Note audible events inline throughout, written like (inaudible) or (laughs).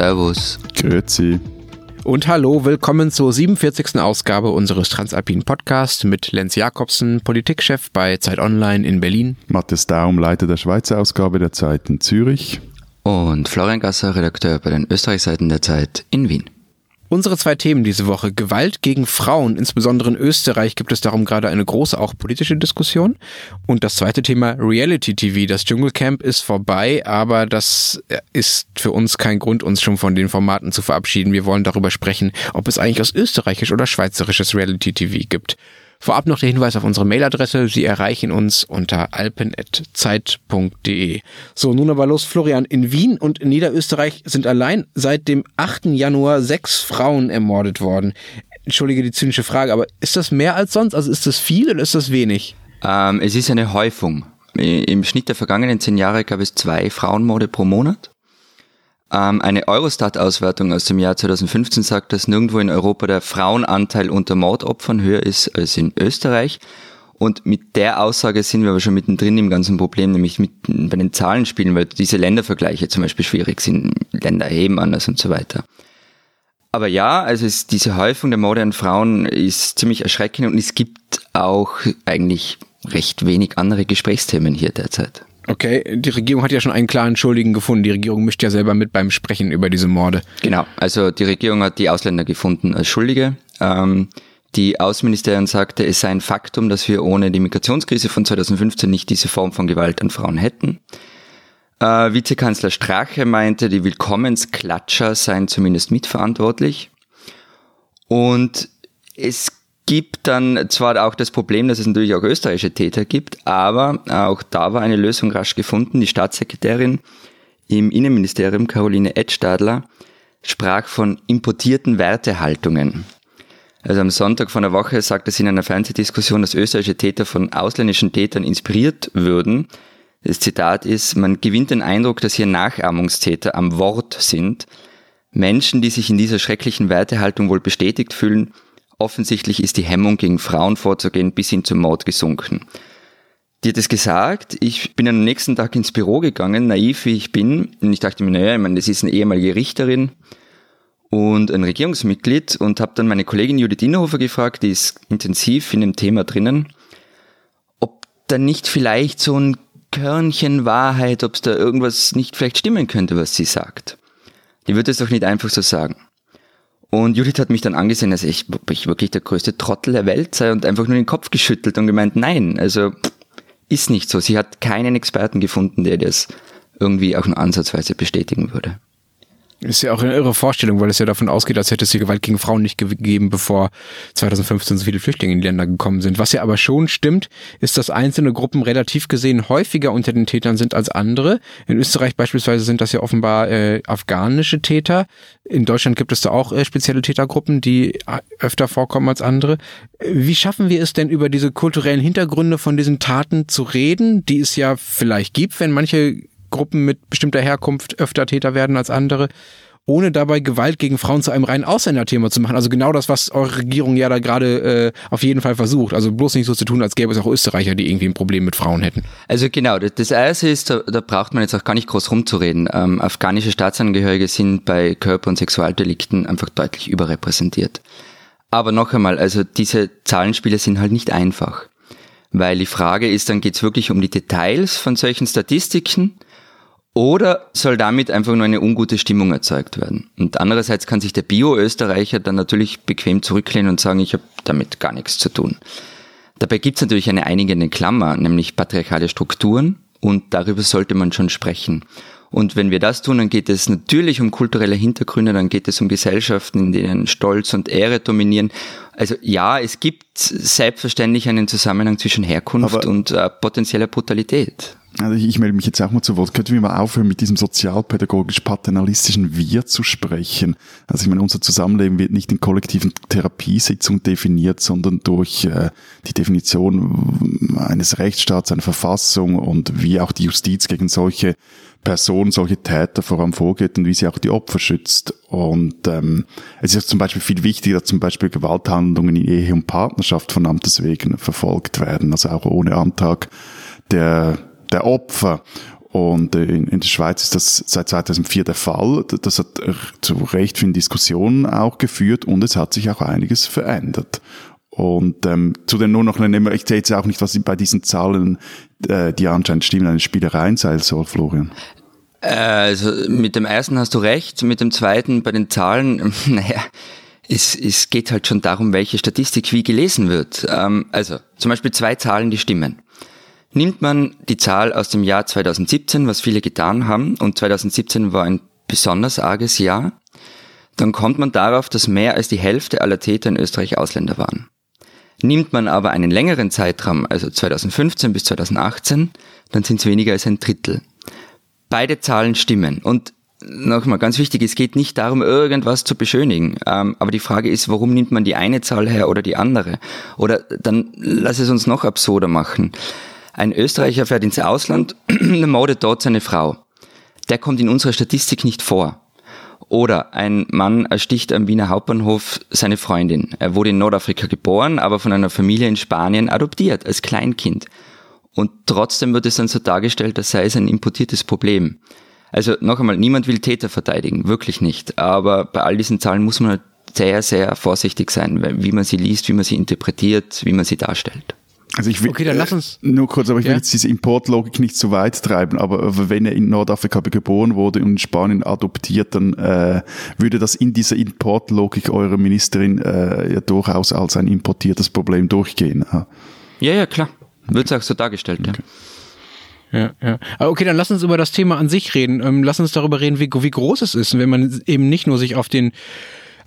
Servus. Grüezi. Und hallo, willkommen zur 47. Ausgabe unseres Transalpinen Podcasts mit Lenz Jakobsen, Politikchef bei Zeit Online in Berlin. Matthias Daum, Leiter der Schweizer Ausgabe der Zeit in Zürich. Und Florian Gasser, Redakteur bei den Österreichseiten der Zeit in Wien. Unsere zwei Themen diese Woche. Gewalt gegen Frauen, insbesondere in Österreich gibt es darum gerade eine große, auch politische Diskussion. Und das zweite Thema Reality TV. Das Dschungelcamp ist vorbei, aber das ist für uns kein Grund, uns schon von den Formaten zu verabschieden. Wir wollen darüber sprechen, ob es eigentlich aus österreichisch oder schweizerisches Reality TV gibt. Vorab noch der Hinweis auf unsere Mailadresse. Sie erreichen uns unter alpen.zeit.de. So, nun aber los, Florian. In Wien und in Niederösterreich sind allein seit dem 8. Januar sechs Frauen ermordet worden. Entschuldige die zynische Frage, aber ist das mehr als sonst? Also ist das viel oder ist das wenig? Ähm, es ist eine Häufung. Im Schnitt der vergangenen zehn Jahre gab es zwei Frauenmorde pro Monat. Ähm, eine Eurostat-Auswertung aus dem Jahr 2015 sagt, dass nirgendwo in Europa der Frauenanteil unter Mordopfern höher ist als in Österreich. Und mit der Aussage sind wir aber schon mittendrin im ganzen Problem, nämlich mit, bei den Zahlenspielen, weil diese Ländervergleiche zum Beispiel schwierig sind. Länder erheben anders und so weiter. Aber ja, also es, diese Häufung der Morde an Frauen ist ziemlich erschreckend und es gibt auch eigentlich recht wenig andere Gesprächsthemen hier derzeit. Okay, die Regierung hat ja schon einen klaren Schuldigen gefunden. Die Regierung mischt ja selber mit beim Sprechen über diese Morde. Genau, also die Regierung hat die Ausländer gefunden als Schuldige. Ähm, die Außenministerin sagte, es sei ein Faktum, dass wir ohne die Migrationskrise von 2015 nicht diese Form von Gewalt an Frauen hätten. Äh, Vizekanzler Strache meinte, die Willkommensklatscher seien zumindest mitverantwortlich. Und es gibt dann zwar auch das Problem, dass es natürlich auch österreichische Täter gibt, aber auch da war eine Lösung rasch gefunden. Die Staatssekretärin im Innenministerium, Caroline Edstadler, sprach von importierten Wertehaltungen. Also am Sonntag von der Woche sagte sie in einer Fernsehdiskussion, dass österreichische Täter von ausländischen Tätern inspiriert würden. Das Zitat ist, man gewinnt den Eindruck, dass hier Nachahmungstäter am Wort sind. Menschen, die sich in dieser schrecklichen Wertehaltung wohl bestätigt fühlen, Offensichtlich ist die Hemmung, gegen Frauen vorzugehen, bis hin zum Mord gesunken. Die hat es gesagt, ich bin am nächsten Tag ins Büro gegangen, naiv wie ich bin, und ich dachte mir, naja, ich meine, das ist eine ehemalige Richterin und ein Regierungsmitglied und habe dann meine Kollegin Judith Innerhofer gefragt, die ist intensiv in dem Thema drinnen, ob da nicht vielleicht so ein Körnchen Wahrheit, ob es da irgendwas nicht vielleicht stimmen könnte, was sie sagt. Die wird es doch nicht einfach so sagen. Und Judith hat mich dann angesehen, dass ich, ich wirklich der größte Trottel der Welt sei und einfach nur den Kopf geschüttelt und gemeint, nein, also ist nicht so. Sie hat keinen Experten gefunden, der das irgendwie auch nur ansatzweise bestätigen würde. Ist ja auch eine irre Vorstellung, weil es ja davon ausgeht, als hätte es die Gewalt gegen Frauen nicht gegeben, bevor 2015 so viele Flüchtlinge in die Länder gekommen sind. Was ja aber schon stimmt, ist, dass einzelne Gruppen relativ gesehen häufiger unter den Tätern sind als andere. In Österreich beispielsweise sind das ja offenbar äh, afghanische Täter. In Deutschland gibt es da auch äh, spezielle Tätergruppen, die öfter vorkommen als andere. Wie schaffen wir es denn, über diese kulturellen Hintergründe von diesen Taten zu reden, die es ja vielleicht gibt, wenn manche Gruppen mit bestimmter Herkunft öfter Täter werden als andere, ohne dabei Gewalt gegen Frauen zu einem reinen Ausländerthema zu machen. Also genau das, was eure Regierung ja da gerade äh, auf jeden Fall versucht. Also bloß nicht so zu tun, als gäbe es auch Österreicher, die irgendwie ein Problem mit Frauen hätten. Also genau, das erste ist, da, da braucht man jetzt auch gar nicht groß rumzureden. Ähm, afghanische Staatsangehörige sind bei Körper- und Sexualdelikten einfach deutlich überrepräsentiert. Aber noch einmal, also diese Zahlenspiele sind halt nicht einfach. Weil die Frage ist, dann geht es wirklich um die Details von solchen Statistiken oder soll damit einfach nur eine ungute Stimmung erzeugt werden? Und andererseits kann sich der Bio-Österreicher dann natürlich bequem zurücklehnen und sagen, ich habe damit gar nichts zu tun. Dabei gibt es natürlich eine einigende Klammer, nämlich patriarchale Strukturen und darüber sollte man schon sprechen. Und wenn wir das tun, dann geht es natürlich um kulturelle Hintergründe, dann geht es um Gesellschaften, in denen Stolz und Ehre dominieren. Also ja, es gibt selbstverständlich einen Zusammenhang zwischen Herkunft Aber und äh, potenzieller Brutalität. Also ich, ich melde mich jetzt auch mal zu Wort. Könnten wir mal aufhören, mit diesem sozialpädagogisch-paternalistischen Wir zu sprechen? Also ich meine, unser Zusammenleben wird nicht in kollektiven Therapiesitzungen definiert, sondern durch äh, die Definition eines Rechtsstaats, einer Verfassung und wie auch die Justiz gegen solche Personen, solche Täter vor allem vorgeht und wie sie auch die Opfer schützt. Und ähm, es ist zum Beispiel viel wichtiger, dass zum Beispiel Gewalthandlungen in Ehe und Partnerschaft von Amtes wegen verfolgt werden, also auch ohne Antrag der der Opfer. Und äh, in, in der Schweiz ist das seit 2004 der Fall. Das hat äh, zu recht vielen Diskussionen auch geführt und es hat sich auch einiges verändert. Und ähm, zudem nur noch eine, ich sehe jetzt auch nicht, was bei diesen Zahlen, äh, die anscheinend stimmen, eine Spielerei sein soll, Florian. Also mit dem ersten hast du recht, mit dem zweiten bei den Zahlen, (laughs) naja, es, es geht halt schon darum, welche Statistik wie gelesen wird. Ähm, also zum Beispiel zwei Zahlen, die stimmen. Nimmt man die Zahl aus dem Jahr 2017, was viele getan haben, und 2017 war ein besonders arges Jahr, dann kommt man darauf, dass mehr als die Hälfte aller Täter in Österreich Ausländer waren. Nimmt man aber einen längeren Zeitraum, also 2015 bis 2018, dann sind es weniger als ein Drittel. Beide Zahlen stimmen. Und nochmal ganz wichtig, es geht nicht darum, irgendwas zu beschönigen. Ähm, aber die Frage ist, warum nimmt man die eine Zahl her oder die andere? Oder dann lass es uns noch absurder machen. Ein Österreicher fährt ins Ausland, (clears throat) mordet dort seine Frau. Der kommt in unserer Statistik nicht vor. Oder ein Mann ersticht am Wiener Hauptbahnhof seine Freundin. Er wurde in Nordafrika geboren, aber von einer Familie in Spanien adoptiert als Kleinkind. Und trotzdem wird es dann so dargestellt, als sei es ein importiertes Problem. Also noch einmal, niemand will Täter verteidigen, wirklich nicht. Aber bei all diesen Zahlen muss man halt sehr, sehr vorsichtig sein, wie man sie liest, wie man sie interpretiert, wie man sie darstellt. Also ich will, okay, dann lass uns. Äh, nur kurz, aber ich will jetzt diese Importlogik nicht zu weit treiben, aber wenn er in Nordafrika geboren wurde und in Spanien adoptiert, dann äh, würde das in dieser Importlogik eurer Ministerin äh, ja durchaus als ein importiertes Problem durchgehen. Ja, ja, klar. Wird auch so dargestellt, okay. ja. Ja, ja. Okay, dann lass uns über das Thema an sich reden. Ähm, lass uns darüber reden, wie, wie groß es ist. Wenn man eben nicht nur sich auf den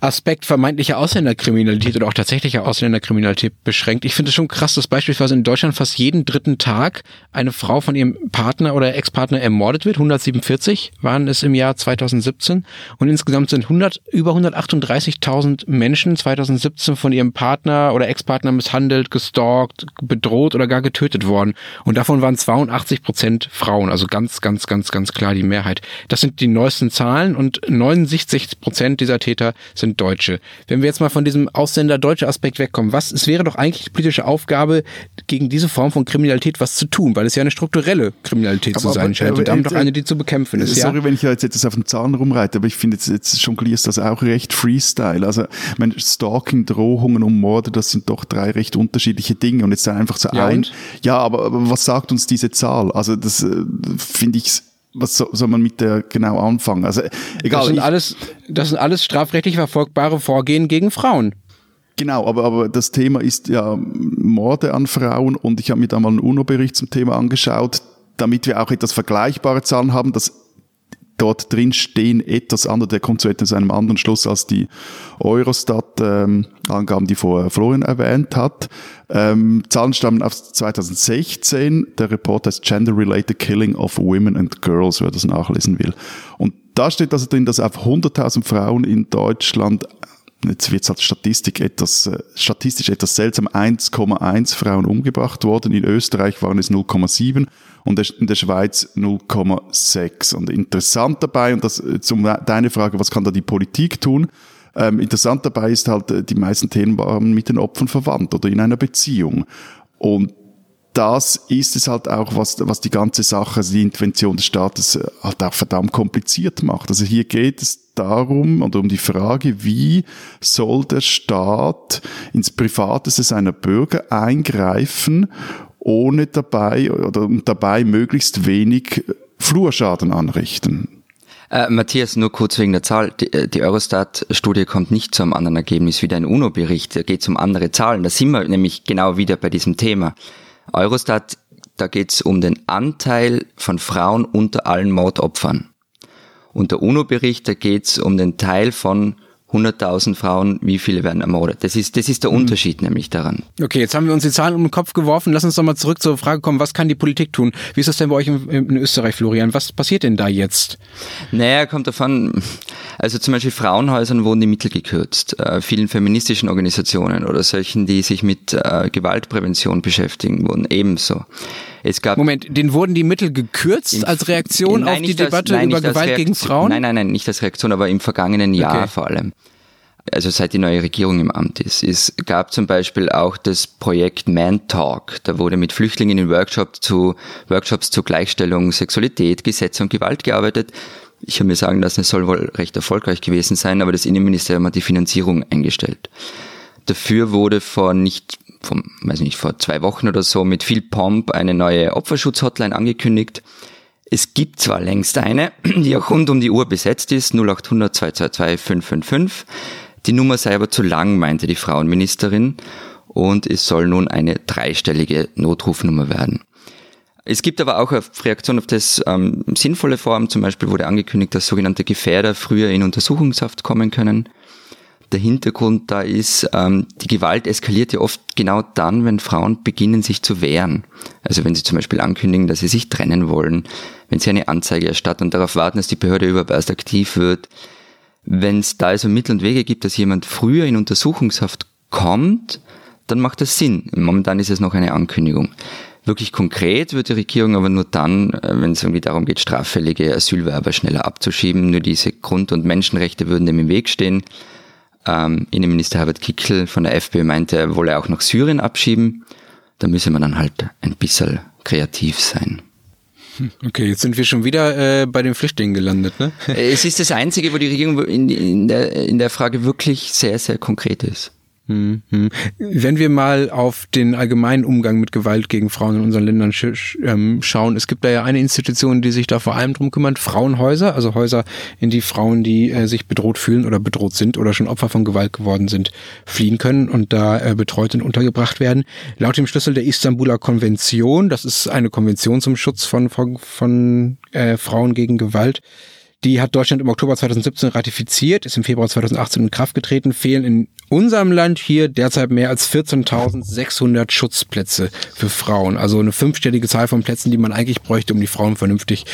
Aspekt vermeintlicher Ausländerkriminalität oder auch tatsächlicher Ausländerkriminalität beschränkt. Ich finde es schon krass, dass beispielsweise in Deutschland fast jeden dritten Tag eine Frau von ihrem Partner oder Ex-Partner ermordet wird. 147 waren es im Jahr 2017 und insgesamt sind 100, über 138.000 Menschen 2017 von ihrem Partner oder Ex-Partner misshandelt, gestalkt, bedroht oder gar getötet worden. Und davon waren 82 Prozent Frauen, also ganz, ganz, ganz, ganz klar die Mehrheit. Das sind die neuesten Zahlen und 69 Prozent dieser Täter sind sind Deutsche. Wenn wir jetzt mal von diesem Ausländer-deutsche Aspekt wegkommen, was, es wäre doch eigentlich die politische Aufgabe, gegen diese Form von Kriminalität was zu tun, weil es ja eine strukturelle Kriminalität aber, zu sein aber, scheint und damit doch eine, die zu bekämpfen ist. Sorry, ja? wenn ich jetzt etwas auf den Zahn rumreite, aber ich finde jetzt, jetzt jonglierst das auch recht Freestyle. Also, ich meine, Stalking, Drohungen und Morde, das sind doch drei recht unterschiedliche Dinge und jetzt einfach so ja, ein. Und? Ja, aber, aber was sagt uns diese Zahl? Also, das äh, finde ich was soll, man mit der genau anfangen? Also egal. Das sind alles, das sind alles strafrechtlich verfolgbare Vorgehen gegen Frauen. Genau, aber, aber das Thema ist ja Morde an Frauen und ich habe mir da mal einen UNO-Bericht zum Thema angeschaut, damit wir auch etwas vergleichbare Zahlen haben. Das dort drin stehen etwas andere, der kommt zu etwas einem anderen Schluss als die Eurostat-Angaben, ähm, die vorher Florian erwähnt hat. Ähm, Zahlen stammen aus 2016. Der Report heißt Gender-Related Killing of Women and Girls, wer das nachlesen will. Und da steht also drin, dass auf 100.000 Frauen in Deutschland jetzt wird halt Statistik etwas, äh, statistisch etwas seltsam, 1,1 Frauen umgebracht worden. In Österreich waren es 0,7 und in der Schweiz 0,6. Und interessant dabei, und das äh, zum deine Frage, was kann da die Politik tun? Ähm, interessant dabei ist halt, äh, die meisten Themen waren mit den Opfern verwandt oder in einer Beziehung. Und das ist es halt auch, was, was die ganze Sache, also die Intervention des Staates äh, halt auch verdammt kompliziert macht. Also hier geht es darum oder um die Frage, wie soll der Staat ins Privateste seiner Bürger eingreifen, ohne dabei oder dabei möglichst wenig Flurschaden anrichten. Äh, Matthias, nur kurz wegen der Zahl. Die, äh, die Eurostat-Studie kommt nicht zu einem anderen Ergebnis wie dein UNO-Bericht. Da geht es um andere Zahlen. Da sind wir nämlich genau wieder bei diesem Thema. Eurostat, da geht es um den Anteil von Frauen unter allen Mordopfern. Und der UNO-Bericht, da geht es um den Teil von 100.000 Frauen, wie viele werden ermordet? Das ist, das ist der mhm. Unterschied nämlich daran. Okay, jetzt haben wir uns die Zahlen um den Kopf geworfen. Lass uns doch mal zurück zur Frage kommen, was kann die Politik tun? Wie ist das denn bei euch in, in Österreich, Florian? Was passiert denn da jetzt? Naja, kommt davon, also zum Beispiel Frauenhäusern wurden die Mittel gekürzt. Äh, vielen feministischen Organisationen oder solchen, die sich mit äh, Gewaltprävention beschäftigen, wurden ebenso. Es gab Moment, den wurden die Mittel gekürzt als Reaktion in, nein, auf die Debatte als, nein, über Gewalt gegen Frauen? Nein, nein, nein, nicht als Reaktion, aber im vergangenen Jahr okay. vor allem. also seit die neue Regierung im Amt ist. Es gab zum Beispiel auch das Projekt Man Talk. Da wurde mit Flüchtlingen in Workshops zu, Workshops zu Gleichstellung, Sexualität, Gesetze und Gewalt gearbeitet. Ich habe mir sagen lassen, es soll wohl recht erfolgreich gewesen sein, aber das Innenministerium hat die Finanzierung eingestellt. Dafür wurde vor nicht, vor, weiß nicht, vor zwei Wochen oder so mit viel Pomp eine neue Opferschutz-Hotline angekündigt. Es gibt zwar längst eine, (clears throat) die auch rund um die Uhr besetzt ist, 0800 222 555. Die Nummer sei aber zu lang, meinte die Frauenministerin, und es soll nun eine dreistellige Notrufnummer werden. Es gibt aber auch eine Reaktion auf das ähm, sinnvolle Form. Zum Beispiel wurde angekündigt, dass sogenannte Gefährder früher in Untersuchungshaft kommen können. Der Hintergrund da ist, ähm, die Gewalt eskaliert ja oft genau dann, wenn Frauen beginnen, sich zu wehren. Also wenn sie zum Beispiel ankündigen, dass sie sich trennen wollen, wenn sie eine Anzeige erstatten und darauf warten, dass die Behörde überhaupt erst aktiv wird, wenn es da also Mittel und Wege gibt, dass jemand früher in Untersuchungshaft kommt, dann macht das Sinn. Momentan ist es noch eine Ankündigung. Wirklich konkret wird die Regierung aber nur dann, äh, wenn es irgendwie darum geht, straffällige Asylwerber schneller abzuschieben. Nur diese Grund- und Menschenrechte würden dem im Weg stehen. Ähm, Innenminister Herbert Kickel von der FPÖ meinte, er wolle auch nach Syrien abschieben. Da müsse man dann halt ein bisschen kreativ sein. Okay, jetzt sind wir schon wieder äh, bei den Flüchtlingen gelandet, ne? es ist das Einzige, wo die Regierung in, in, der, in der Frage wirklich sehr, sehr konkret ist. Mhm. Wenn wir mal auf den allgemeinen Umgang mit Gewalt gegen Frauen in unseren Ländern sch ähm, schauen, es gibt da ja eine Institution, die sich da vor allem drum kümmert, Frauenhäuser, also Häuser, in die Frauen, die äh, sich bedroht fühlen oder bedroht sind oder schon Opfer von Gewalt geworden sind, fliehen können und da äh, betreut und untergebracht werden. Laut dem Schlüssel der Istanbuler Konvention, das ist eine Konvention zum Schutz von, von, von äh, Frauen gegen Gewalt, die hat Deutschland im Oktober 2017 ratifiziert, ist im Februar 2018 in Kraft getreten, fehlen in unserem Land hier derzeit mehr als 14.600 Schutzplätze für Frauen. Also eine fünfstellige Zahl von Plätzen, die man eigentlich bräuchte, um die Frauen vernünftig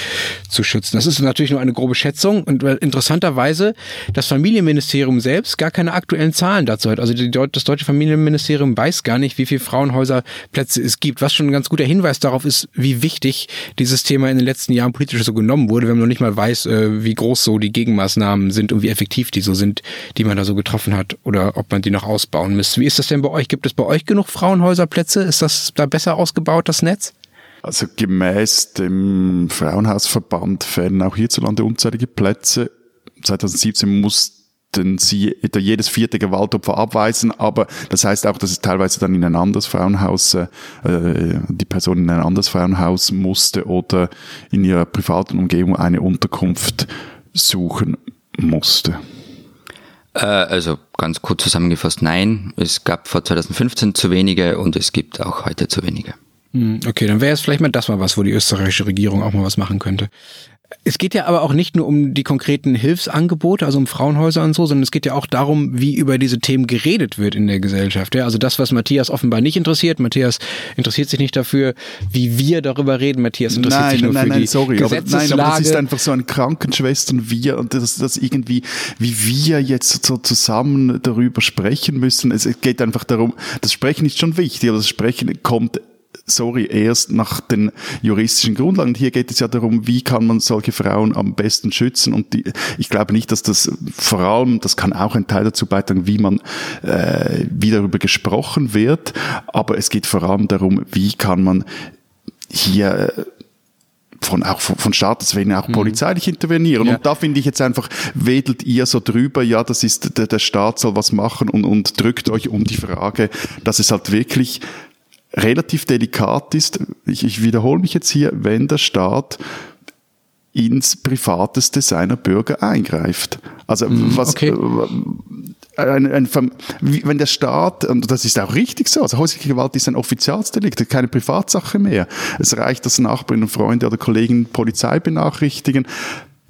zu schützen. Das ist natürlich nur eine grobe Schätzung und interessanterweise das Familienministerium selbst gar keine aktuellen Zahlen dazu hat. Also das deutsche Familienministerium weiß gar nicht, wie viele Frauenhäuserplätze es gibt. Was schon ein ganz guter Hinweis darauf ist, wie wichtig dieses Thema in den letzten Jahren politisch so genommen wurde, wenn man noch nicht mal weiß, äh, wie groß so die Gegenmaßnahmen sind und wie effektiv die so sind, die man da so getroffen hat oder ob man die noch ausbauen müsste. Wie ist das denn bei euch? Gibt es bei euch genug Frauenhäuserplätze? Ist das da besser ausgebaut, das Netz? Also gemäß dem Frauenhausverband fehlen auch hierzulande unzählige Plätze. 2017 mussten sie jedes vierte Gewaltopfer abweisen, aber das heißt auch, dass es teilweise dann in ein anderes Frauenhaus, äh, die Person in ein anderes Frauenhaus musste oder in ihrer privaten Umgebung eine Unterkunft suchen musste. Äh, also ganz kurz zusammengefasst, nein. Es gab vor 2015 zu wenige und es gibt auch heute zu wenige. Hm, okay, dann wäre es vielleicht mal das mal was, wo die österreichische Regierung auch mal was machen könnte. Es geht ja aber auch nicht nur um die konkreten Hilfsangebote, also um Frauenhäuser und so, sondern es geht ja auch darum, wie über diese Themen geredet wird in der Gesellschaft. Ja, also das, was Matthias offenbar nicht interessiert. Matthias interessiert sich nicht dafür, wie wir darüber reden. Matthias interessiert nein, sich nur nein, für nein, die sorry, Gesetzeslage. Aber, nein, aber das ist einfach so ein Krankenschwestern-Wir und das, das irgendwie, wie wir jetzt so zusammen darüber sprechen müssen. Es geht einfach darum, das Sprechen ist schon wichtig, aber das Sprechen kommt sorry, erst nach den juristischen Grundlagen. Hier geht es ja darum, wie kann man solche Frauen am besten schützen. Und die, ich glaube nicht, dass das vor allem, das kann auch ein Teil dazu beitragen, wie man, äh, wie darüber gesprochen wird. Aber es geht vor allem darum, wie kann man hier äh, von auch von, von Staatswegen auch mhm. polizeilich intervenieren. Ja. Und da finde ich jetzt einfach, wedelt ihr so drüber, ja, das ist, der, der Staat soll was machen und, und drückt euch um die Frage, dass es halt wirklich relativ delikat ist, ich, ich wiederhole mich jetzt hier, wenn der Staat ins Privateste seiner Bürger eingreift. Also mm, was okay. Äh, ein, ein, wenn der Staat, und das ist auch richtig so, also häusliche Gewalt ist ein Offizialsdelikt, keine Privatsache mehr. Es reicht, dass Nachbarinnen, Freunde oder Kollegen Polizei benachrichtigen.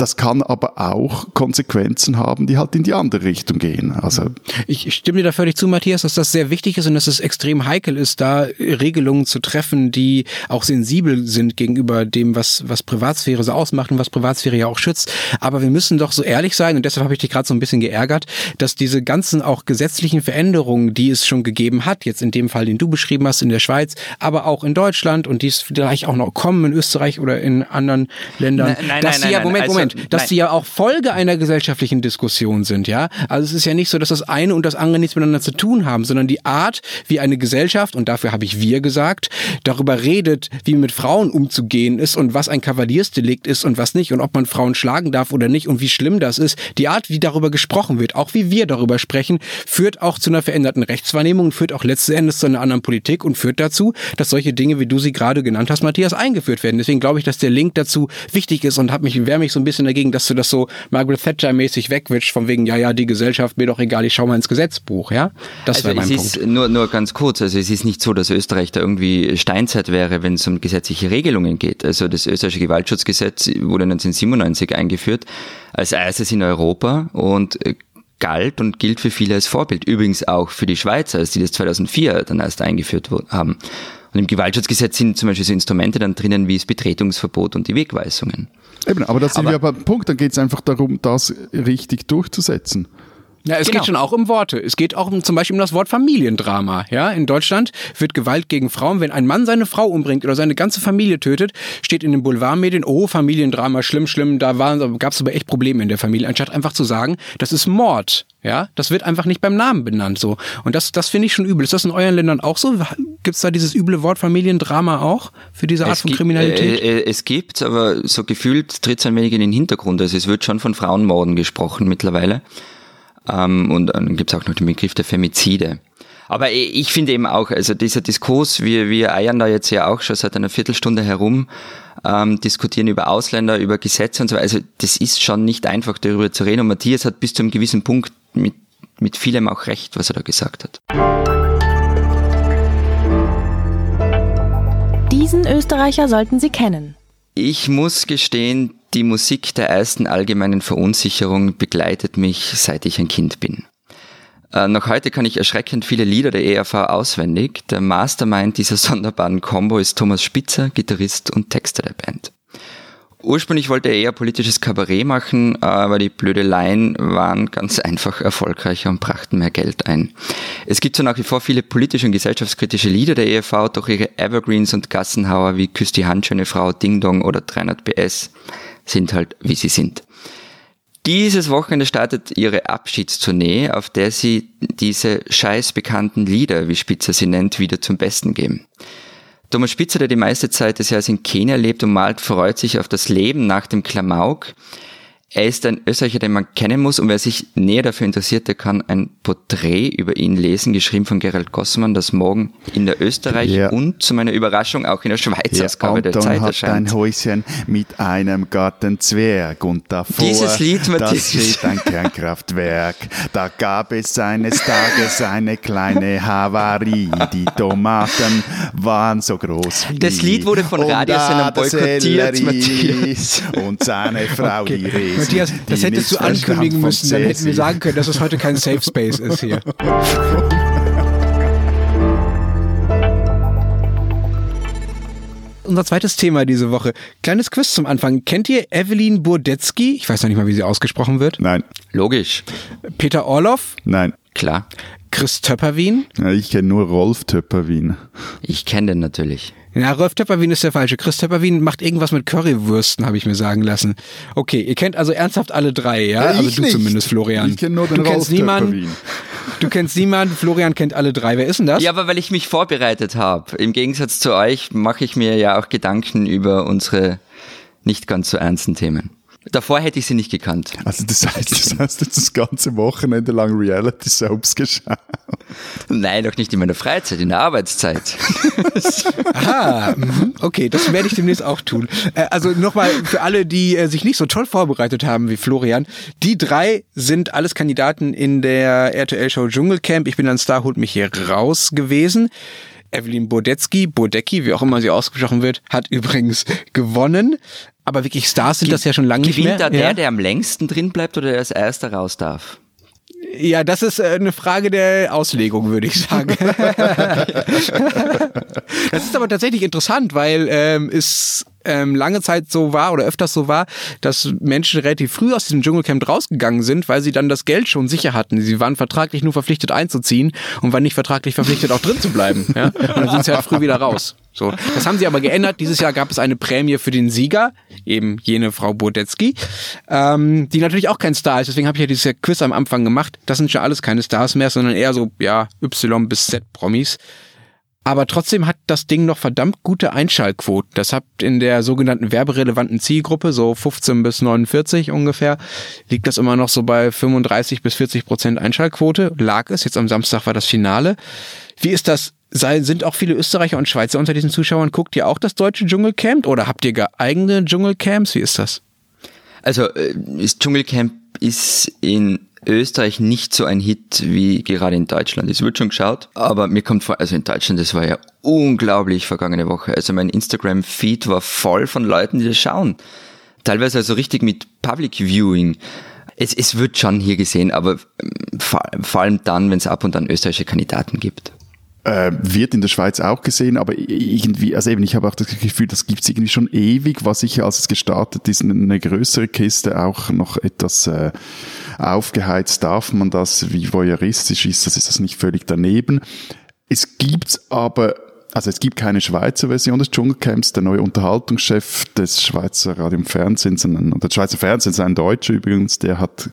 Das kann aber auch Konsequenzen haben, die halt in die andere Richtung gehen. Also ich stimme dir da völlig zu, Matthias, dass das sehr wichtig ist und dass es extrem heikel ist, da Regelungen zu treffen, die auch sensibel sind gegenüber dem, was, was Privatsphäre so ausmacht und was Privatsphäre ja auch schützt. Aber wir müssen doch so ehrlich sein, und deshalb habe ich dich gerade so ein bisschen geärgert, dass diese ganzen auch gesetzlichen Veränderungen, die es schon gegeben hat, jetzt in dem Fall, den du beschrieben hast, in der Schweiz, aber auch in Deutschland und die es vielleicht auch noch kommen in Österreich oder in anderen Ländern, nein, nein, dass nein, nein, ja, Moment, also, Moment, Moment, dass sie ja auch Folge einer gesellschaftlichen Diskussion sind, ja. Also es ist ja nicht so, dass das eine und das andere nichts miteinander zu tun haben, sondern die Art, wie eine Gesellschaft, und dafür habe ich wir gesagt, darüber redet, wie mit Frauen umzugehen ist und was ein Kavaliersdelikt ist und was nicht und ob man Frauen schlagen darf oder nicht und wie schlimm das ist. Die Art, wie darüber gesprochen wird, auch wie wir darüber sprechen, führt auch zu einer veränderten Rechtswahrnehmung, führt auch letzten Endes zu einer anderen Politik und führt dazu, dass solche Dinge, wie du sie gerade genannt hast, Matthias, eingeführt werden. Deswegen glaube ich, dass der Link dazu wichtig ist und habe mich, wehre mich so ein bisschen dagegen, dass du das so Margaret Thatcher-mäßig wegwischst, von wegen, ja, ja, die Gesellschaft, mir doch egal, ich schau mal ins Gesetzbuch, ja? Das also wäre mein es Punkt. Ist nur, nur ganz kurz, also es ist nicht so, dass Österreich da irgendwie Steinzeit wäre, wenn es um gesetzliche Regelungen geht. Also das österreichische Gewaltschutzgesetz wurde 1997 eingeführt als erstes in Europa und äh, galt und gilt für viele als Vorbild. Übrigens auch für die Schweizer, als die das 2004 dann erst eingeführt haben. Und im Gewaltschutzgesetz sind zum Beispiel so Instrumente dann drinnen wie das Betretungsverbot und die Wegweisungen. Eben, aber das sind aber, wir beim Punkt, dann geht es einfach darum, das richtig durchzusetzen. Ja, es genau. geht schon auch um Worte. Es geht auch um, zum Beispiel um das Wort Familiendrama. Ja, in Deutschland wird Gewalt gegen Frauen, wenn ein Mann seine Frau umbringt oder seine ganze Familie tötet, steht in den Boulevardmedien, oh, Familiendrama, schlimm, schlimm, da gab es aber echt Probleme in der Familie, anstatt einfach zu sagen, das ist Mord. Ja, das wird einfach nicht beim Namen benannt so. Und das, das finde ich schon übel. Ist das in euren Ländern auch so? Gibt es da dieses üble Wort Familiendrama auch für diese Art es von Kriminalität? Äh, äh, es gibt, aber so gefühlt tritt es ein wenig in den Hintergrund. Also es wird schon von Frauenmorden gesprochen mittlerweile. Ähm, und dann gibt es auch noch den Begriff der Femizide. Aber ich finde eben auch, also dieser Diskurs, wir, wir eiern da jetzt ja auch schon seit einer Viertelstunde herum, ähm, diskutieren über Ausländer, über Gesetze und so weiter. Also das ist schon nicht einfach, darüber zu reden. Und Matthias hat bis zu einem gewissen Punkt mit, mit vielem auch recht, was er da gesagt hat. Diesen Österreicher sollten Sie kennen. Ich muss gestehen, die Musik der ersten allgemeinen Verunsicherung begleitet mich, seit ich ein Kind bin. Äh, noch heute kann ich erschreckend viele Lieder der ERV auswendig. Der Mastermind dieser (laughs) sonderbaren Combo ist Thomas Spitzer, Gitarrist und Texter der Band. Ursprünglich wollte er eher politisches Kabarett machen, aber die Blödeleien waren ganz einfach erfolgreicher und brachten mehr Geld ein. Es gibt so nach wie vor viele politische und gesellschaftskritische Lieder der ERV, doch ihre Evergreens und Gassenhauer wie Küss die Handschöne Frau, Ding Dong oder 300 PS sind halt, wie sie sind. Dieses Wochenende startet ihre Abschiedstournee, auf der sie diese scheiß bekannten Lieder, wie Spitzer sie nennt, wieder zum Besten geben. Thomas Spitzer, der die meiste Zeit des Jahres in Kenia lebt und malt, freut sich auf das Leben nach dem Klamauk. Er ist ein Österreicher, den man kennen muss und wer sich näher dafür interessiert, der kann ein Porträt über ihn lesen, geschrieben von Gerald Gossmann, das morgen in der Österreich ja. und zu meiner Überraschung auch in der Schweiz ja, Ausgabe der Zeit hat erscheint. ein Häuschen mit einem Gartenzwerg und davor Dieses Lied, das steht ein Kernkraftwerk. Da gab es eines Tages eine kleine Havarie. Die Tomaten waren so groß wie Das Lied wurde von Radiosendern boykottiert, Matthias. Und seine Frau, okay. die. Matthias, das hättest du ankündigen müssen, dann hätten wir sagen können, dass es heute kein Safe Space ist hier. (laughs) unser zweites Thema diese Woche. Kleines Quiz zum Anfang. Kennt ihr Evelyn Burdetzky? Ich weiß noch nicht mal, wie sie ausgesprochen wird. Nein. Logisch. Peter Orloff? Nein. Klar. Chris Töpperwien? Ja, ich kenne nur Rolf Töpperwien. Ich kenne den natürlich. Ja, Rolf Töpperwien ist der falsche. Chris Töpperwien macht irgendwas mit Currywürsten, habe ich mir sagen lassen. Okay, ihr kennt also ernsthaft alle drei, ja? ja also du nicht. zumindest, Florian. Ich kenne nur den du Rolf kennst niemanden. Du kennst niemanden, Florian kennt alle drei. Wer ist denn das? Ja, aber weil ich mich vorbereitet habe. Im Gegensatz zu euch mache ich mir ja auch Gedanken über unsere nicht ganz so ernsten Themen. Davor hätte ich sie nicht gekannt. Also das heißt, das heißt jetzt das ganze Wochenende lang Reality Soaps geschaut? Nein, doch nicht in meiner Freizeit, in der Arbeitszeit. (laughs) Aha, mhm. okay, das werde ich demnächst auch tun. Äh, also nochmal für alle, die äh, sich nicht so toll vorbereitet haben wie Florian. Die drei sind alles Kandidaten in der RTL-Show Dschungelcamp. Ich bin ein Star, holt mich hier raus gewesen. Evelyn Bodetzky, Bodecki, wie auch immer sie ausgesprochen wird, hat (laughs) übrigens gewonnen. Aber wirklich Stars sind Ge das ja schon lange nicht mehr. Gewinnt da der, ja? der am längsten drin bleibt oder der als erster raus darf? Ja, das ist äh, eine Frage der Auslegung, würde ich sagen. (laughs) (laughs) das ist aber tatsächlich interessant, weil ähm, es ähm, lange Zeit so war oder öfters so war, dass Menschen relativ früh aus diesem Dschungelcamp rausgegangen sind, weil sie dann das Geld schon sicher hatten. Sie waren vertraglich nur verpflichtet einzuziehen und waren nicht vertraglich verpflichtet auch drin zu bleiben. Ja? Und dann sind sie halt früh wieder raus. So, das haben sie aber geändert. Dieses Jahr gab es eine Prämie für den Sieger, eben jene Frau Bodetzky, ähm, die natürlich auch kein Star ist. Deswegen habe ich ja dieses Quiz am Anfang gemacht. Das sind schon alles keine Stars mehr, sondern eher so ja Y bis Z Promis. Aber trotzdem hat das Ding noch verdammt gute Einschaltquoten. Das hat in der sogenannten werberelevanten Zielgruppe, so 15 bis 49 ungefähr, liegt das immer noch so bei 35 bis 40 Prozent Einschaltquote. Lag es. Jetzt am Samstag war das Finale. Wie ist das? Sind auch viele Österreicher und Schweizer unter diesen Zuschauern? Guckt ihr auch das deutsche Dschungelcamp oder habt ihr gar eigene Dschungelcamps? Wie ist das? Also, äh, das Dschungelcamp ist in Österreich nicht so ein Hit wie gerade in Deutschland. Es wird schon geschaut, aber mir kommt vor, also in Deutschland, das war ja unglaublich vergangene Woche. Also mein Instagram-Feed war voll von Leuten, die das schauen. Teilweise also richtig mit Public Viewing. Es, es wird schon hier gesehen, aber ähm, vor, vor allem dann, wenn es ab und an österreichische Kandidaten gibt. Äh, wird in der Schweiz auch gesehen, aber irgendwie, also eben, ich habe auch das Gefühl, das gibt's irgendwie schon ewig, war sicher, als es gestartet ist, eine größere Kiste, auch noch etwas äh, aufgeheizt, darf man das, wie voyeuristisch ist das, ist das nicht völlig daneben. Es gibt aber also es gibt keine Schweizer Version des Dschungelcamps. Der neue Unterhaltungschef des Schweizer Radio und Fernsehens, und der Schweizer Fernsehens, ein Deutscher übrigens, der hat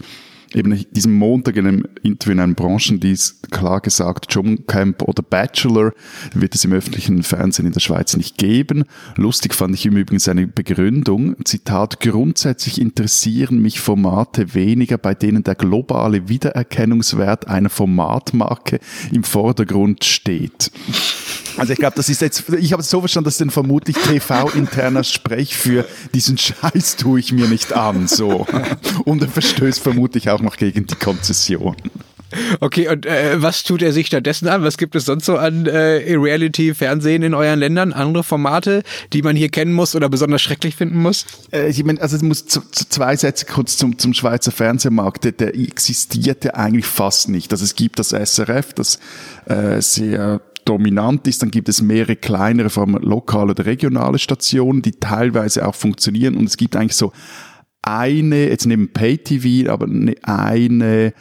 eben diesen Montag in einem Interview in einem Branchendienst klar gesagt, Dschungelcamp oder Bachelor wird es im öffentlichen Fernsehen in der Schweiz nicht geben. Lustig fand ich ihm übrigens seine Begründung, Zitat, grundsätzlich interessieren mich Formate weniger, bei denen der globale Wiedererkennungswert einer Formatmarke im Vordergrund steht. Also ich glaube, das ist jetzt, ich habe es so verstanden, das ist dann vermutlich TV-interner Sprech für diesen Scheiß tue ich mir nicht an, so. Und er verstößt vermutlich auch noch gegen die Konzession. Okay, und äh, was tut er sich stattdessen an? Was gibt es sonst so an äh, Reality-Fernsehen in euren Ländern? Andere Formate, die man hier kennen muss oder besonders schrecklich finden muss? Äh, ich meine, also es muss zu, zu zwei Sätze kurz zum, zum Schweizer Fernsehmarkt. Der, der existiert ja eigentlich fast nicht. Also es gibt das SRF, das äh, sehr dominant ist, dann gibt es mehrere kleinere, vor allem lokale oder regionale Stationen, die teilweise auch funktionieren. Und es gibt eigentlich so eine, jetzt neben PayTV, aber ne, eine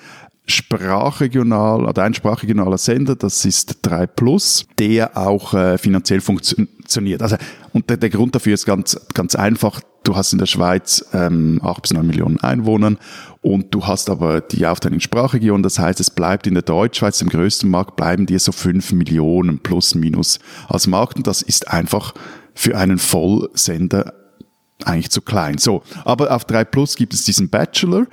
sprachregional oder ein sprachregionaler Sender, das ist 3 Plus, der auch äh, finanziell funktioniert. Also, und der, der Grund dafür ist ganz, ganz einfach. Du hast in der Schweiz ähm, 8 bis 9 Millionen Einwohner und du hast aber die Aufteilung in Sprachregionen. Das heißt, es bleibt in der Deutschschweiz, dem größten Markt, bleiben dir so 5 Millionen plus minus als Markt. Und das ist einfach für einen Vollsender eigentlich zu klein. So, aber auf 3 Plus gibt es diesen Bachelor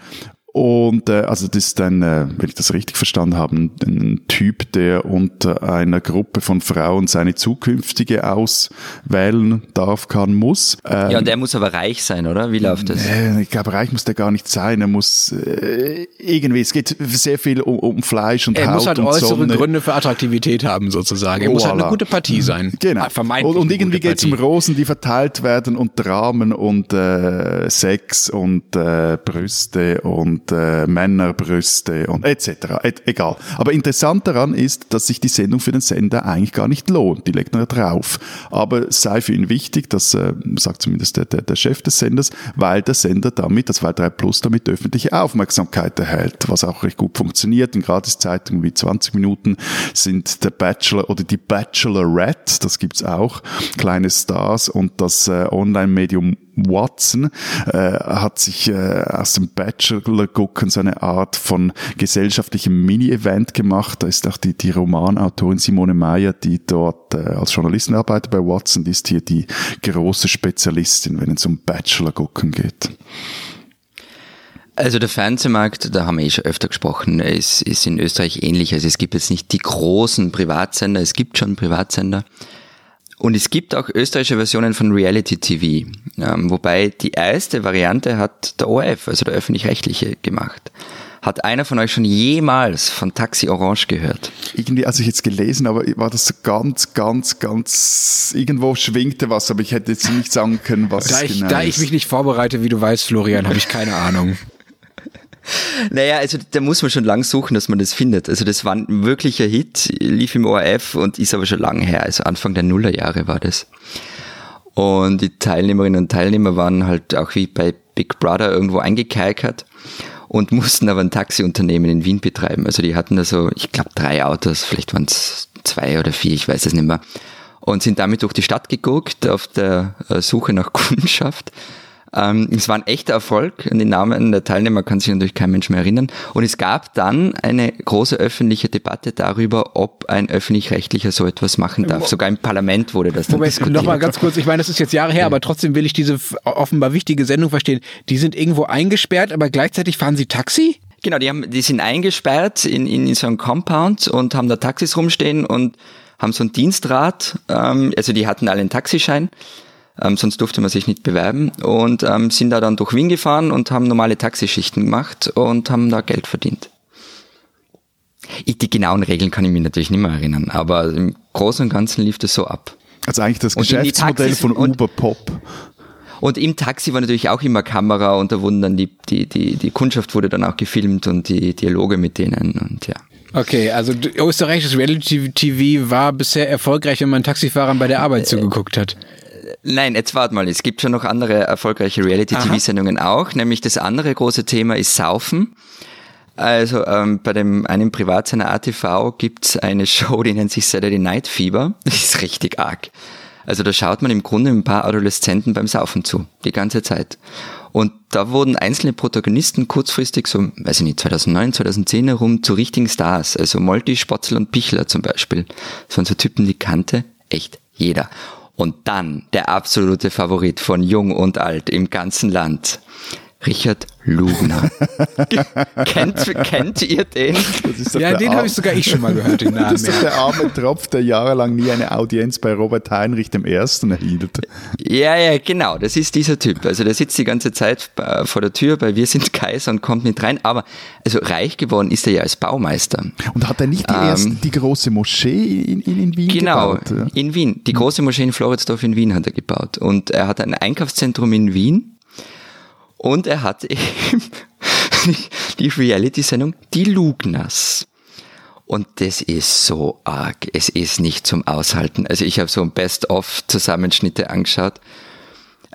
und äh, also das ist ein, äh, wenn ich das richtig verstanden habe, ein, ein Typ, der unter einer Gruppe von Frauen seine zukünftige auswählen darf, kann, muss. Ähm, ja, und der muss aber reich sein, oder? Wie läuft das? Äh, ich glaube, reich muss der gar nicht sein. Er muss äh, irgendwie, es geht sehr viel um, um Fleisch und er Haut muss halt und äußere Sonne. Gründe für Attraktivität haben, sozusagen. Er Oh, muss halt eine gute Partie sein. Genau. Ah, Vermeintlich und, und irgendwie geht es um. Rosen, die verteilt werden und Dramen und äh, Sex und äh, Brüste und äh, Männerbrüste und etc. Et, egal. Aber interessant daran ist, dass sich die Sendung für den Sender eigentlich gar nicht lohnt. Die legt er drauf. Aber sei für ihn wichtig, das äh, sagt zumindest der, der, der Chef des Senders, weil der Sender damit, das war 3 Plus, damit öffentliche Aufmerksamkeit erhält, was auch recht gut funktioniert. In Gratiszeitungen wie 20 Minuten sind der Bachelor oder die Bachelorette, das gibt's auch, kleine Stars und das äh, Online-Medium Watson äh, hat sich äh, aus dem Bachelor-Gucken so eine Art von gesellschaftlichem Mini-Event gemacht. Da ist auch die, die Romanautorin Simone Meyer, die dort äh, als Journalistin arbeitet bei Watson, die ist hier die große Spezialistin, wenn es um Bachelor-Gucken geht. Also der Fernsehmarkt, da haben wir eh schon öfter gesprochen, ist, ist in Österreich ähnlich. Also es gibt jetzt nicht die großen Privatsender, es gibt schon Privatsender. Und es gibt auch österreichische Versionen von Reality TV, ähm, wobei die erste Variante hat der ORF, also der öffentlich-rechtliche, gemacht. Hat einer von euch schon jemals von Taxi Orange gehört? Irgendwie, als ich jetzt gelesen habe, war das so ganz, ganz, ganz, irgendwo schwingte was, aber ich hätte jetzt nicht sagen können, was Da es ich, genau da ist. ich mich nicht vorbereite, wie du weißt, Florian, habe ich keine Ahnung. (laughs) Naja, also da muss man schon lang suchen, dass man das findet. Also das war ein wirklicher Hit, lief im ORF und ist aber schon lange her, also Anfang der Nullerjahre war das. Und die Teilnehmerinnen und Teilnehmer waren halt auch wie bei Big Brother irgendwo eingekerkert und mussten aber ein Taxiunternehmen in Wien betreiben. Also die hatten da so, ich glaube, drei Autos, vielleicht waren es zwei oder vier, ich weiß es nicht mehr. Und sind damit durch die Stadt geguckt auf der äh, Suche nach (laughs) Kundschaft ähm, es war ein echter Erfolg. An die Namen der Teilnehmer kann sich natürlich kein Mensch mehr erinnern. Und es gab dann eine große öffentliche Debatte darüber, ob ein öffentlich-rechtlicher so etwas machen darf. Sogar im Parlament wurde das dann Moment, diskutiert. Nochmal ganz kurz, ich meine, das ist jetzt Jahre her, ja. aber trotzdem will ich diese offenbar wichtige Sendung verstehen. Die sind irgendwo eingesperrt, aber gleichzeitig fahren sie Taxi? Genau, die, haben, die sind eingesperrt in, in so einem Compound und haben da Taxis rumstehen und haben so ein Dienstrad, ähm, also die hatten alle einen Taxischein ähm, sonst durfte man sich nicht bewerben und ähm, sind da dann durch Wien gefahren und haben normale Taxischichten gemacht und haben da Geld verdient. Ich, die genauen Regeln kann ich mich natürlich nicht mehr erinnern, aber im Großen und Ganzen lief das so ab. Also eigentlich das Geschäftsmodell von Uber Pop. Und im Taxi war natürlich auch immer Kamera und da wurden dann die, die, die, die Kundschaft wurde dann auch gefilmt und die Dialoge mit denen und ja. Okay, also österreichisches Reality TV war bisher erfolgreich, wenn man Taxifahrern bei der Arbeit zugeguckt hat. Nein, jetzt warte mal, es gibt schon noch andere erfolgreiche Reality-TV-Sendungen auch, nämlich das andere große Thema ist Saufen. Also ähm, bei dem einem Privatsender ATV gibt's eine (laughs) Show, die nennt sich Saturday Night Fever. Das ist richtig arg. Also da schaut man im Grunde ein paar Adoleszenten beim Saufen zu, die ganze Zeit. Und da wurden einzelne Protagonisten kurzfristig, so, weiß ich nicht, 2009, 2010 herum, zu richtigen Stars. Also Molti, Spotzel und Pichler zum Beispiel. Das waren so Typen, die kannte echt jeder. Und dann der absolute Favorit von Jung und Alt im ganzen Land. Richard Lugner. (laughs) kennt, kennt ihr den? ja, den habe ich sogar ich schon mal gehört. Den Namen, (laughs) das ist der arme Tropf, der jahrelang nie eine Audienz bei Robert Heinrich dem Ersten erhielt. Ja, ja, genau. Das ist dieser Typ. Also der sitzt die ganze Zeit äh, vor der Tür bei Wir sind Kaiser und kommt nicht rein. Aber also reich geworden ist er ja als Baumeister. Und hat er nicht die, ähm, erste, die große Moschee in, in, in Wien genau, gebaut? Genau, in Wien. Die große Moschee in Floridsdorf in Wien hat er gebaut. Und er hat ein Einkaufszentrum in Wien und er hat (laughs) eben die Reality-Sendung Die Lugners. Und das ist so arg. Es ist nicht zum Aushalten. Also ich habe so ein Best-of-Zusammenschnitte angeschaut.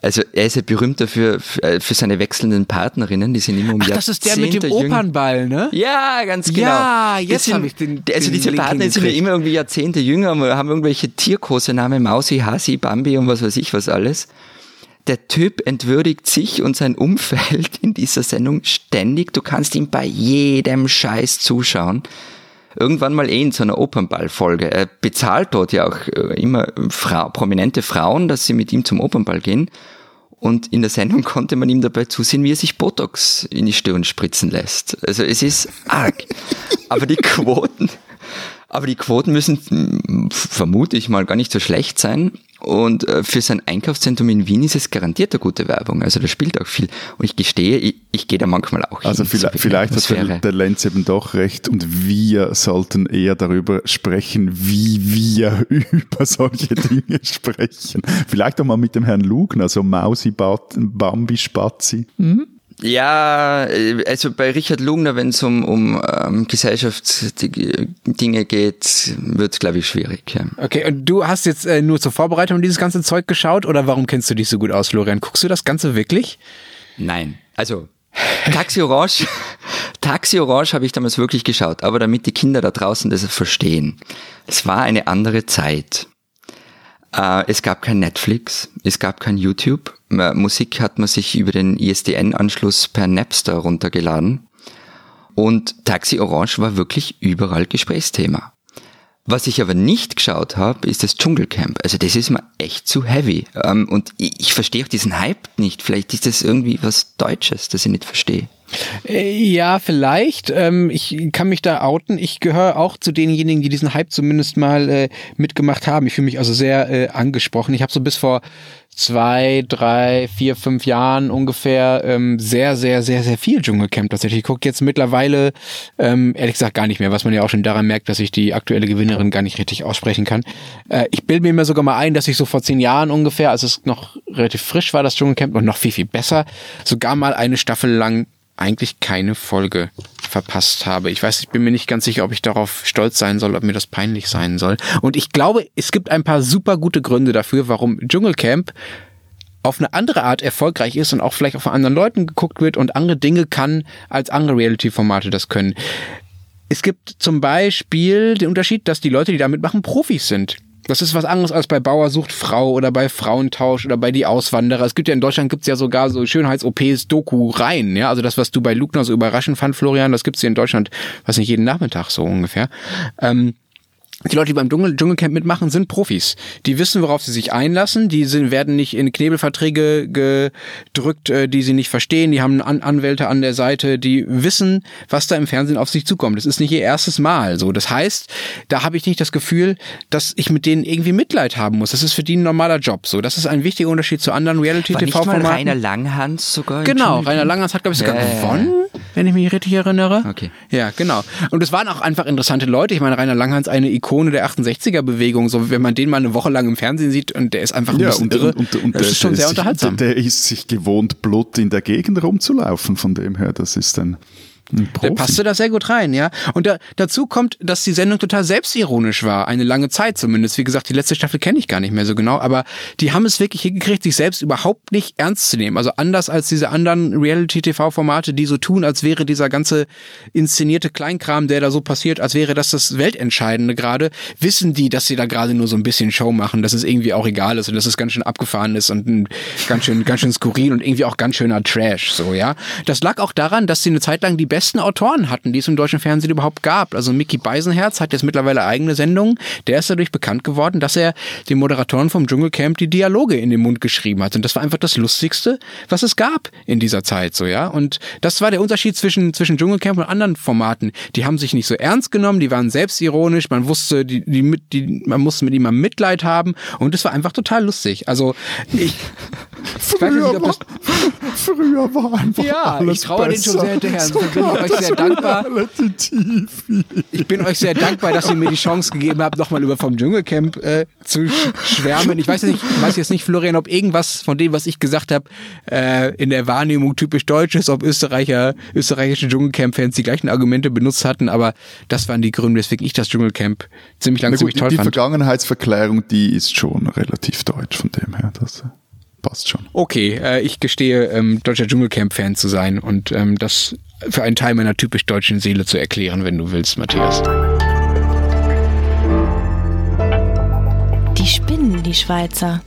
Also er ist ja berühmt dafür äh, für seine wechselnden Partnerinnen, die sind immer um Ach, das ist der mit dem Opernball, ne? Ja, ganz genau. Ja, jetzt habe ich den. Also diese Partner sind ja immer irgendwie Jahrzehnte jünger, haben irgendwelche Tierkosenamen, Mausi, Hasi, Bambi und was weiß ich was alles der Typ entwürdigt sich und sein Umfeld in dieser Sendung ständig. Du kannst ihm bei jedem Scheiß zuschauen. Irgendwann mal eh in so einer Opernballfolge. Er bezahlt dort ja auch äh, immer Frau, prominente Frauen, dass sie mit ihm zum Opernball gehen. Und in der Sendung (laughs) konnte man ihm dabei zusehen, wie er sich Botox in die Stirn spritzen lässt. Also es ist arg. Aber die Quoten, aber die Quoten müssen, vermute ich mal, gar nicht so schlecht sein. Und äh, für sein Einkaufszentrum in Wien ist es garantiert eine gute Werbung. Also da spielt auch viel. Und ich gestehe, ich, ich gehe da manchmal auch also hin. Also vielleicht, hat der, der Lenz eben doch recht und wir sollten eher darüber sprechen, wie wir (laughs) über solche Dinge sprechen. Vielleicht auch mal mit dem Herrn Lugner, so Mausi, Bambi, Spazi. Mhm. Ja, äh, also bei Richard Lugner, wenn es um, um ähm, Gesellschaftsdinge geht, wird es, glaube ich, schwierig. Ja. Okay, und du hast jetzt äh, nur zur Vorbereitung dieses ganze Zeug geschaut oder warum kennst du dich so gut aus, Florian? Guckst du das Ganze wirklich? Nein, also Taxi Orange, (laughs) Taxi Orange habe ich damals wirklich geschaut, aber damit die Kinder da draußen das verstehen. Es war eine andere Zeit. Äh, es gab kein Netflix, es gab kein YouTube. Musik hat man sich über den ISDN-Anschluss per Napster runtergeladen. Und Taxi Orange war wirklich überall Gesprächsthema. Was ich aber nicht geschaut habe, ist das Dschungelcamp. Also das ist mir echt zu heavy. Ähm, und ich verstehe auch diesen Hype nicht. Vielleicht ist das irgendwie was Deutsches, das ich nicht verstehe. Äh, ja, vielleicht. Ähm, ich kann mich da outen. Ich gehöre auch zu denjenigen, die diesen Hype zumindest mal äh, mitgemacht haben. Ich fühle mich also sehr äh, angesprochen. Ich habe so bis vor zwei, drei, vier, fünf Jahren ungefähr ähm, sehr, sehr, sehr, sehr viel Dschungelcamp tatsächlich. Ich gucke jetzt mittlerweile, ähm, ehrlich gesagt, gar nicht mehr, was man ja auch schon daran merkt, dass ich die aktuelle Gewinnerin gar nicht richtig aussprechen kann. Äh, ich bilde mir sogar mal ein, dass ich so vor zehn Jahren ungefähr, als es noch relativ frisch war, das Dschungelcamp, und noch viel, viel besser, sogar mal eine Staffel lang eigentlich keine Folge verpasst habe. Ich weiß, ich bin mir nicht ganz sicher, ob ich darauf stolz sein soll, ob mir das peinlich sein soll. Und ich glaube, es gibt ein paar super gute Gründe dafür, warum Dschungelcamp auf eine andere Art erfolgreich ist und auch vielleicht auch von anderen Leuten geguckt wird und andere Dinge kann, als andere Reality-Formate das können. Es gibt zum Beispiel den Unterschied, dass die Leute, die damit machen, Profis sind. Das ist was anderes als bei Bauer sucht Frau oder bei Frauentausch oder bei die Auswanderer. Es gibt ja in Deutschland gibt's ja sogar so Schönheits-OPs Doku rein, ja. Also das, was du bei Lugner so überraschend fand, Florian, das gibt's hier in Deutschland, was nicht jeden Nachmittag so ungefähr. Ähm, die Leute, die beim Dschungel Dschungelcamp mitmachen, sind Profis. Die wissen, worauf sie sich einlassen. Die sind, werden nicht in Knebelverträge gedrückt, äh, die sie nicht verstehen. Die haben An Anwälte an der Seite. Die wissen, was da im Fernsehen auf sich zukommt. Das ist nicht ihr erstes Mal. So, das heißt, da habe ich nicht das Gefühl, dass ich mit denen irgendwie Mitleid haben muss. Das ist für die ein normaler Job. So, das ist ein wichtiger Unterschied zu anderen Reality-TV-Formaten. Rainer Langhans sogar. Genau, Rainer Langhans hat glaube ich sogar ja. gewonnen, wenn ich mich richtig erinnere. Okay. Ja, genau. Und es waren auch einfach interessante Leute. Ich meine, Rainer Langhans eine Ikone der 68er-Bewegung. So, wenn man den mal eine Woche lang im Fernsehen sieht und der ist einfach ein Ja, bisschen und, irre, und, und, und das der, ist schon sehr sich- unterhaltsam. Der, der ist sich gewohnt, Blut in der Gegend rumzulaufen. Von dem her, das ist ein. Der passte da sehr gut rein, ja. Und da, dazu kommt, dass die Sendung total selbstironisch war, eine lange Zeit zumindest. Wie gesagt, die letzte Staffel kenne ich gar nicht mehr so genau, aber die haben es wirklich hingekriegt, sich selbst überhaupt nicht ernst zu nehmen. Also anders als diese anderen Reality-TV-Formate, die so tun, als wäre dieser ganze inszenierte Kleinkram, der da so passiert, als wäre das das Weltentscheidende gerade, wissen die, dass sie da gerade nur so ein bisschen Show machen, dass es irgendwie auch egal ist und dass es ganz schön abgefahren ist und ganz schön, ganz schön skurril und irgendwie auch ganz schöner Trash, so, ja. Das lag auch daran, dass sie eine Zeit lang die besten Autoren hatten, die es im deutschen Fernsehen überhaupt gab. Also Mickey Beisenherz hat jetzt mittlerweile eigene Sendungen. Der ist dadurch bekannt geworden, dass er den Moderatoren vom Dschungelcamp die Dialoge in den Mund geschrieben hat. Und das war einfach das Lustigste, was es gab in dieser Zeit, so, ja. Und das war der Unterschied zwischen, zwischen Dschungelcamp und anderen Formaten. Die haben sich nicht so ernst genommen, die waren selbstironisch, man wusste, die, die, die, man musste mit ihm mal Mitleid haben. Und es war einfach total lustig. Also, ich, nicht, Früher das, war, früher war einfach Ja, alles ich trauere denen schon besser. sehr hinterher. Insofern bin ich euch sehr dankbar. Ich bin euch sehr dankbar, dass ihr mir die Chance gegeben habt, nochmal über vom Dschungelcamp äh, zu sch- schwärmen. Ich weiß, nicht, ich weiß jetzt nicht, Florian, ob irgendwas von dem, was ich gesagt habe, äh, in der Wahrnehmung typisch deutsch ist, ob Österreicher, österreichische Dschungelcamp-Fans die gleichen Argumente benutzt hatten, aber das waren die Gründe, weswegen ich das Dschungelcamp ziemlich lange Na ziemlich toll die fand. Vergangenheitsverklärung, die ist schon relativ deutsch von dem her. Das äh, passt schon. Okay, äh, ich gestehe, ähm, deutscher Dschungelcamp-Fan zu sein und ähm, das für einen Teil meiner typisch deutschen Seele zu erklären, wenn du willst, Matthias. Die spinnen, die Schweizer.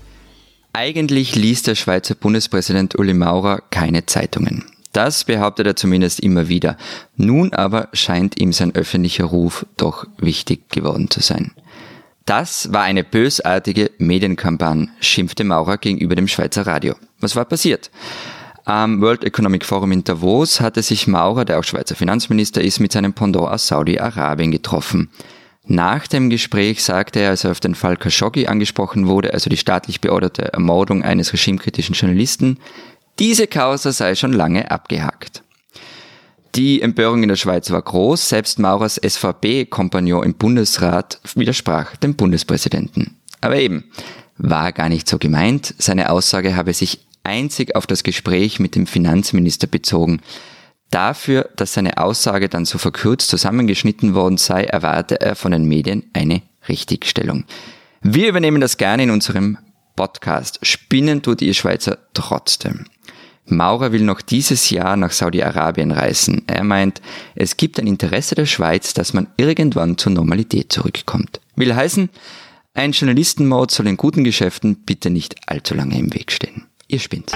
Eigentlich liest der Schweizer Bundespräsident Uli Maurer keine Zeitungen. Das behauptet er zumindest immer wieder. Nun aber scheint ihm sein öffentlicher Ruf doch wichtig geworden zu sein. Das war eine bösartige Medienkampagne, schimpfte Maurer gegenüber dem Schweizer Radio. Was war passiert? Am World Economic Forum in Davos hatte sich Maurer, der auch Schweizer Finanzminister ist, mit seinem Pendant aus Saudi-Arabien getroffen. Nach dem Gespräch sagte er, als er auf den Fall Khashoggi angesprochen wurde, also die staatlich beorderte Ermordung eines regimekritischen Journalisten, diese Causa sei schon lange abgehakt. Die Empörung in der Schweiz war groß, selbst Maurers SVP-Kompagnon im Bundesrat widersprach dem Bundespräsidenten. Aber eben, war gar nicht so gemeint, seine Aussage habe sich einzig auf das Gespräch mit dem Finanzminister bezogen. Dafür, dass seine Aussage dann so verkürzt zusammengeschnitten worden sei, erwarte er von den Medien eine Richtigstellung. Wir übernehmen das gerne in unserem Podcast. Spinnen tut ihr Schweizer trotzdem. Maurer will noch dieses Jahr nach Saudi-Arabien reisen. Er meint, es gibt ein Interesse der Schweiz, dass man irgendwann zur Normalität zurückkommt. Will heißen, ein Journalistenmord soll in guten Geschäften bitte nicht allzu lange im Weg stehen. Ihr spinnt.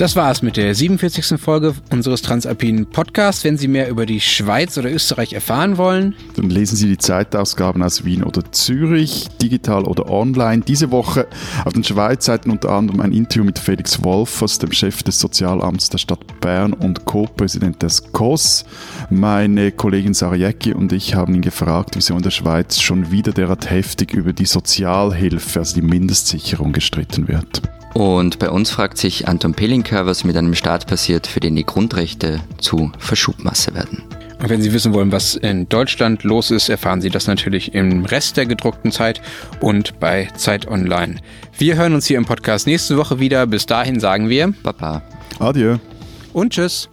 Das war's mit der 47. Folge unseres Transalpinen Podcasts. Wenn Sie mehr über die Schweiz oder Österreich erfahren wollen, Dann lesen Sie die Zeitausgaben aus Wien oder Zürich, digital oder online. Diese Woche auf den Schweizseiten unter anderem ein Interview mit Felix Wolfers, dem Chef des Sozialamts der Stadt Bern und Co-Präsident des COS. Meine Kollegin Sarah Jäcki und ich haben ihn gefragt, wieso in der Schweiz schon wieder derart heftig über die Sozialhilfe, also die Mindestsicherung, gestritten wird. Und bei uns fragt sich Anton Pelinka, was mit einem Staat passiert, für den die Grundrechte zu Verschubmasse werden. Und wenn Sie wissen wollen, was in Deutschland los ist, erfahren Sie das natürlich im Rest der gedruckten Zeit und bei Zeit Online. Wir hören uns hier im Podcast nächste Woche wieder. Bis dahin sagen wir Papa. Adieu. und Tschüss.